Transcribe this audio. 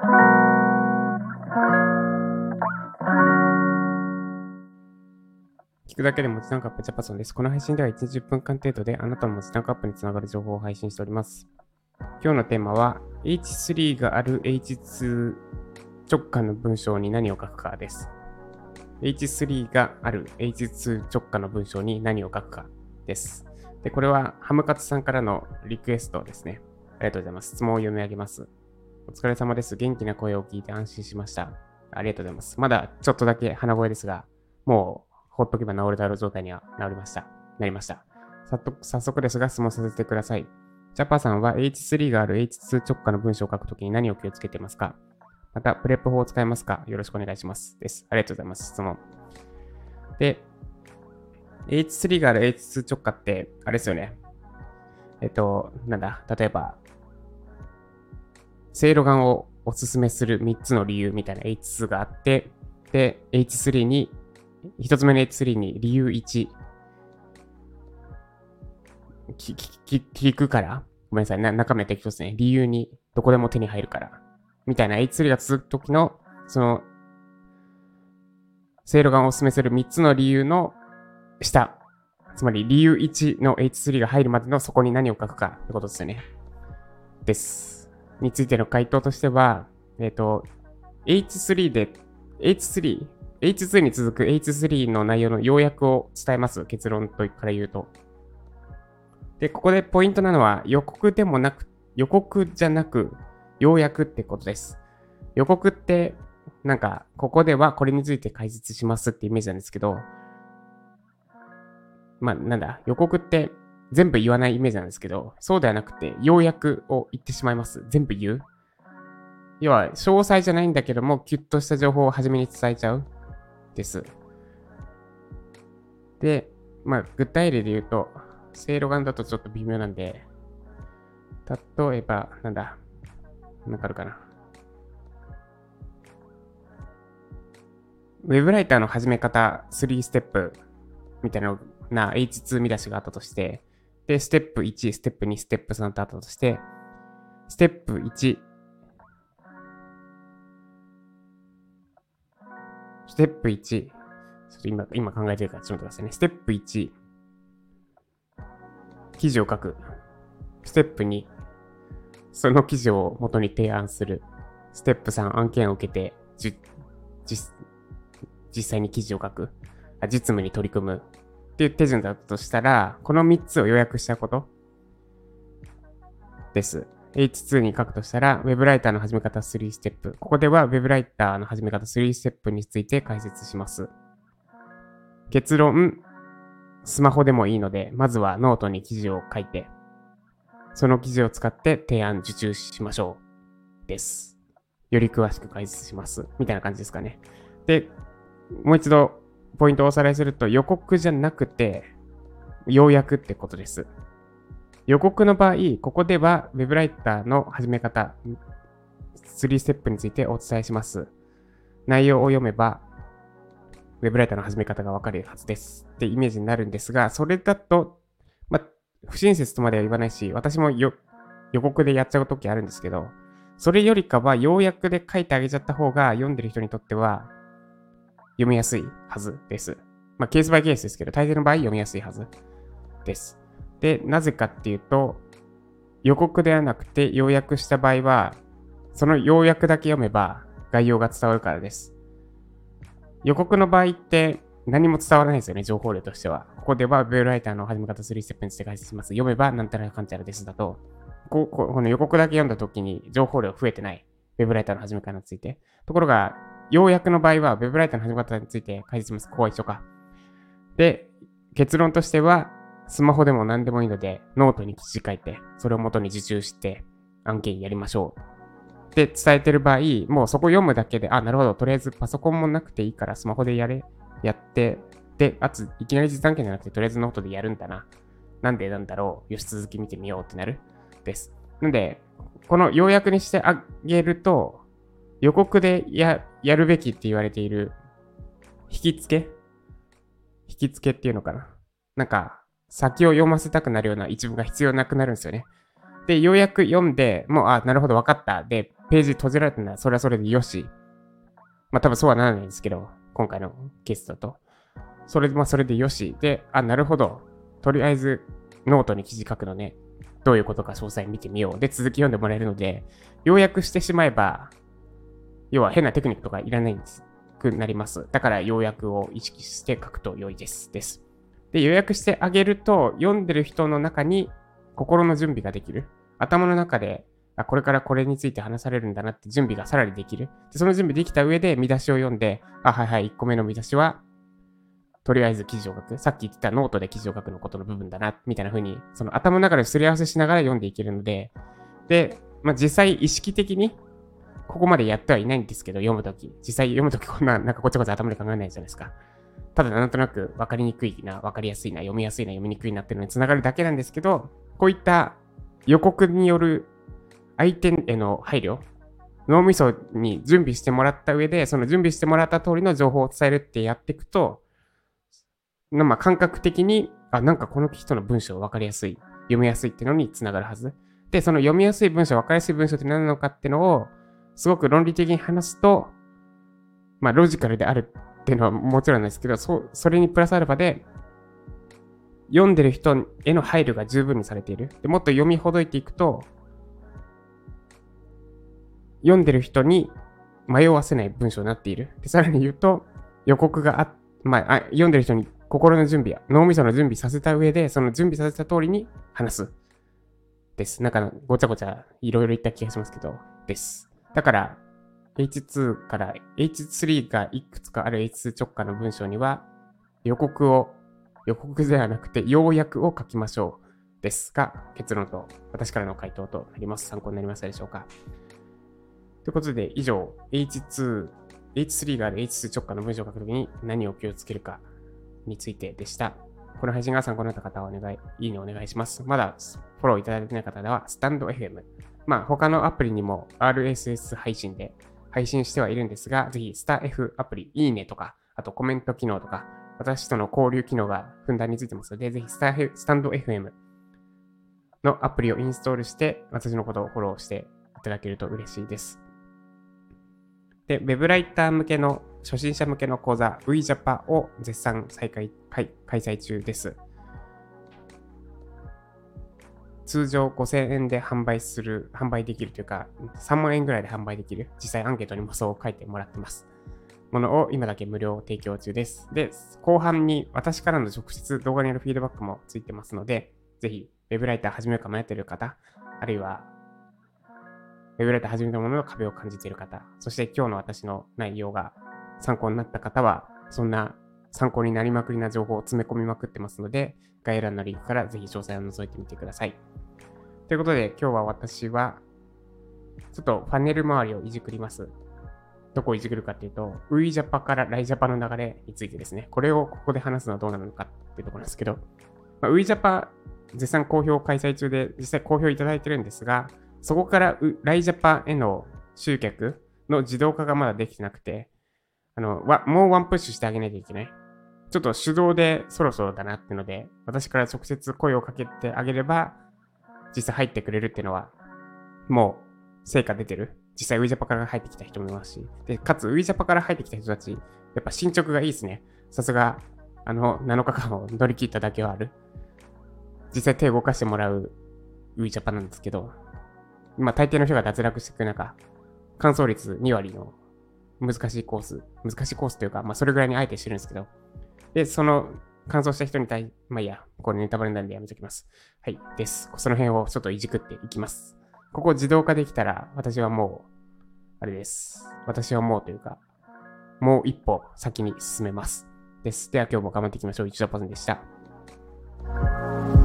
聞くだけで文字タンクアップジャパソンです。この配信では1日10分間程度であなたの文字タンクアップにつながる情報を配信しております。今日のテーマは H3 がある H2 直下の文章に何を書くかです。H3 がある H2 直下の文章に何を書くかです。で、これはハムカツさんからのリクエストですね。ありがとうございます。質問を読み上げます。お疲れ様です。元気な声を聞いて安心しました。ありがとうございます。まだちょっとだけ鼻声ですが、もうほっとけば治るだろう状態にはなりました。なりました。早速ですが質問させてください。ジャパさんは H3 がある H2 直下の文章を書くときに何を気をつけてますか？また、プレップ法を使いますか？よろしくお願いします。です。ありがとうございます。質問。で、H3 がある H2 直下って、あれですよね。えっと、なんだ、例えば、セイロガンをおすすめする3つの理由みたいな H2 があって、で、H3 に、1つ目の H3 に理由1、ききき聞くから、ごめんなさい、な中身適当ですね。理由に、どこでも手に入るから。みたいな H3 が続くときの、その、セイロガンをおすすめする3つの理由の下。つまり理由1の H3 が入るまでのそこに何を書くかってことですよね。です。についての回答としては、えっ、と、H3 で、H3、H2 に続く H3 の内容の要約を伝えます。結論とから言うと。で、ここでポイントなのは予告でもなく、予告じゃなく、要約ってことです。予告って、なんか、ここではこれについて解説しますってイメージなんですけど、まあ、なんだ、予告って全部言わないイメージなんですけど、そうではなくて、要約を言ってしまいます。全部言う。要は、詳細じゃないんだけども、キュッとした情報を初めに伝えちゃう。です。で、まあ、具体例で言うと、セイロガンだとちょっと微妙なんで、例えば、なんだ、わかるかな。ウェブライターの始め方3ステップみたいなな H2 見出しがあったとして、で、ステップ1、ステップ2、ステップ3とあったとして、ステップ1、ステップ1、ちょっと今、今考えてるからちょっと待ってくださいね。ステップ1、記事を書く。ステップ2、その記事を元に提案する。ステップ3、案件を受けて、じ実実際に記事を書く。あ実務に取り組む。っていう手順だとしたら、この3つを予約したことです。H2 に書くとしたら、Web ライターの始め方3ステップ。ここでは Web ライターの始め方3ステップについて解説します。結論、スマホでもいいので、まずはノートに記事を書いて、その記事を使って提案受注しましょう。です。より詳しく解説します。みたいな感じですかね。で、もう一度ポイントをおさらいすると予告じゃなくて、要約ってことです。予告の場合、ここでは Web ライターの始め方、3ステップについてお伝えします。内容を読めば、Web ライターの始め方がわかるはずですってイメージになるんですが、それだと、ま、不親切とまでは言わないし、私も予告でやっちゃうときあるんですけど、それよりかは要約で書いてあげちゃった方が読んでる人にとっては読みやすいはずです。まあ、ケースバイケースですけど、大抵の場合読みやすいはずです。で、なぜかっていうと、予告ではなくて要約した場合は、その要約だけ読めば概要が伝わるからです。予告の場合って何も伝わらないですよね、情報量としては。ここでは、ウェブライターの始め方3ステップについて解説します。読めば、なんたらかんちゃらですだと、ここの予告だけ読んだ時に情報量増えてない。ウェブライターの始め方について。ところが、要約の場合は、ウェブライターの始め方について解説します。ここは一緒か。で、結論としては、スマホでも何でもいいので、ノートに記事書いて、それを元に受注して、案件やりましょう。って伝えてる場合、もうそこ読むだけで、あ、なるほど、とりあえずパソコンもなくていいからスマホでやれ、やって、で、あと、いきなり実案件じゃなくて、とりあえずノートでやるんだな。なんでなんだろう。よし、続き見てみようってなる。です。なんで、この要約にしてあげると、予告でややるべきって言われている、引き付け？引き付けっていうのかな？なんか、先を読ませたくなるような一文が必要なくなるんですよね。で、ようやく読んで、もう、あ、なるほど、わかった。で、ページ閉じられたなら、それはそれでよし。まあ、多分そうはならないんですけど、今回のケースだと。それで、まあ、それでよし。で、あ、なるほど。とりあえず、ノートに記事書くのね。どういうことか詳細見てみよう。で、続き読んでもらえるので、要約してしまえば、要は変なテクニックとかいらないんですくなります。だから要約を意識して書くと良いです。です。で、予約してあげると、読んでる人の中に心の準備ができる。頭の中で、あ、これからこれについて話されるんだなって準備がさらにできる。でその準備できた上で見出しを読んで、あ、はいはい、1個目の見出しは、とりあえず記事を書く。さっき言ってたノートで記事を書くのことの部分だな、みたいな風に、その頭の中ですり合わせしながら読んでいけるので、で、まあ、実際意識的に、ここまでやってはいないんですけど、読むとき。実際読むときこんな、なんかこっちこっち頭で考えないじゃないですか。ただなんとなく分かりにくいな、分かりやすいな、読みやすいな、読みにくいなっていうのにつながるだけなんですけど、こういった予告による相手への配慮、脳みそに準備してもらった上で、その準備してもらった通りの情報を伝えるってやっていくと、まあ、感覚的に、あ、なんかこの人の文章分かりやすい、読みやすいっていうのにつながるはず。で、その読みやすい文章、分かりやすい文章って何なのかっていうのを、すごく論理的に話すと、まあ、ロジカルであるっていうのはもちろんですけど、そそれにプラスアルファで、読んでる人への配慮が十分にされている。でもっと読みほどいていくと、読んでる人に迷わせない文章になっている。でさらに言うと、予告があ、まあ、あ読んでる人に心の準備や脳みその準備させた上で、その準備させた通りに話す。です。なんか、ごちゃごちゃいろいろ言った気がしますけど、です。だから、H2 から H3 がいくつかある H2 直下の文章には予告を、予告ではなくて要約を書きましょうですが、結論と私からの回答となります。参考になりましたでしょうかということで、以上、H2、H3 がある H2 直下の文章を書くときに何を気をつけるかについてでした。この配信が参考になった方はお願い、いいねお願いします。まだフォローいただいてない方では、スタンド FM。まあ、他のアプリにも RSS 配信で配信してはいるんですが、ぜひスター F アプリ、いいねとか、あとコメント機能とか、私との交流機能がふんだんについてますので、ぜひスタスタンド FM のアプリをインストールして、私のことをフォローしていただけると嬉しいです。で、ウェブライター向けの、初心者向けの講座、WeJapa を絶賛再開開催中です。通常5000円で販売する、販売できるというか、3万円ぐらいで販売できる、実際アンケートにもそう書いてもらってます。ものを今だけ無料提供中です。で、後半に私からの直接動画によるフィードバックもついてますので、ぜひ、ウェブライター始めるか迷っている方、あるいは、ウェブライター始めたものの壁を感じている方、そして今日の私の内容が参考になった方は、そんな参考になりまくりな情報を詰め込みまくってますので、概要欄のリンクからぜひ詳細を覗いてみてください。ということで、今日は私は、ちょっとファネル周りをいじくります。どこをいじくるかっていうと、ウイジャパからライジャパの流れについてですね、これをここで話すのはどうなのかっていうところなんですけど、まあ、ウイジャパ絶賛好評開催中で実際好評いただいてるんですが、そこからライジャパへの集客の自動化がまだできてなくて、あの、もうワンプッシュしてあげないといけない。ちょっと手動でそろそろだなっていうので、私から直接声をかけてあげれば、実際入ってくれるっていうのは、もう成果出てる。実際ウィジャパから入ってきた人もいますし、で、かつウィジャパから入ってきた人たち、やっぱ進捗がいいですね。さすが、あの、7日間を乗り切っただけはある。実際手を動かしてもらうウィジャパなんですけど、今大抵の人が脱落していく中、乾燥率2割の難しいコース、難しいコースというか、まあそれぐらいにあえてしてるんですけど、で、その感想した人に対まあいいや、これネタバレなんでやめときます。はい、です。その辺をちょっといじくっていきます。ここ自動化できたら、私はもう、あれです。私はもうというか、もう一歩先に進めます。です。では今日も頑張っていきましょう。一度パズンでした。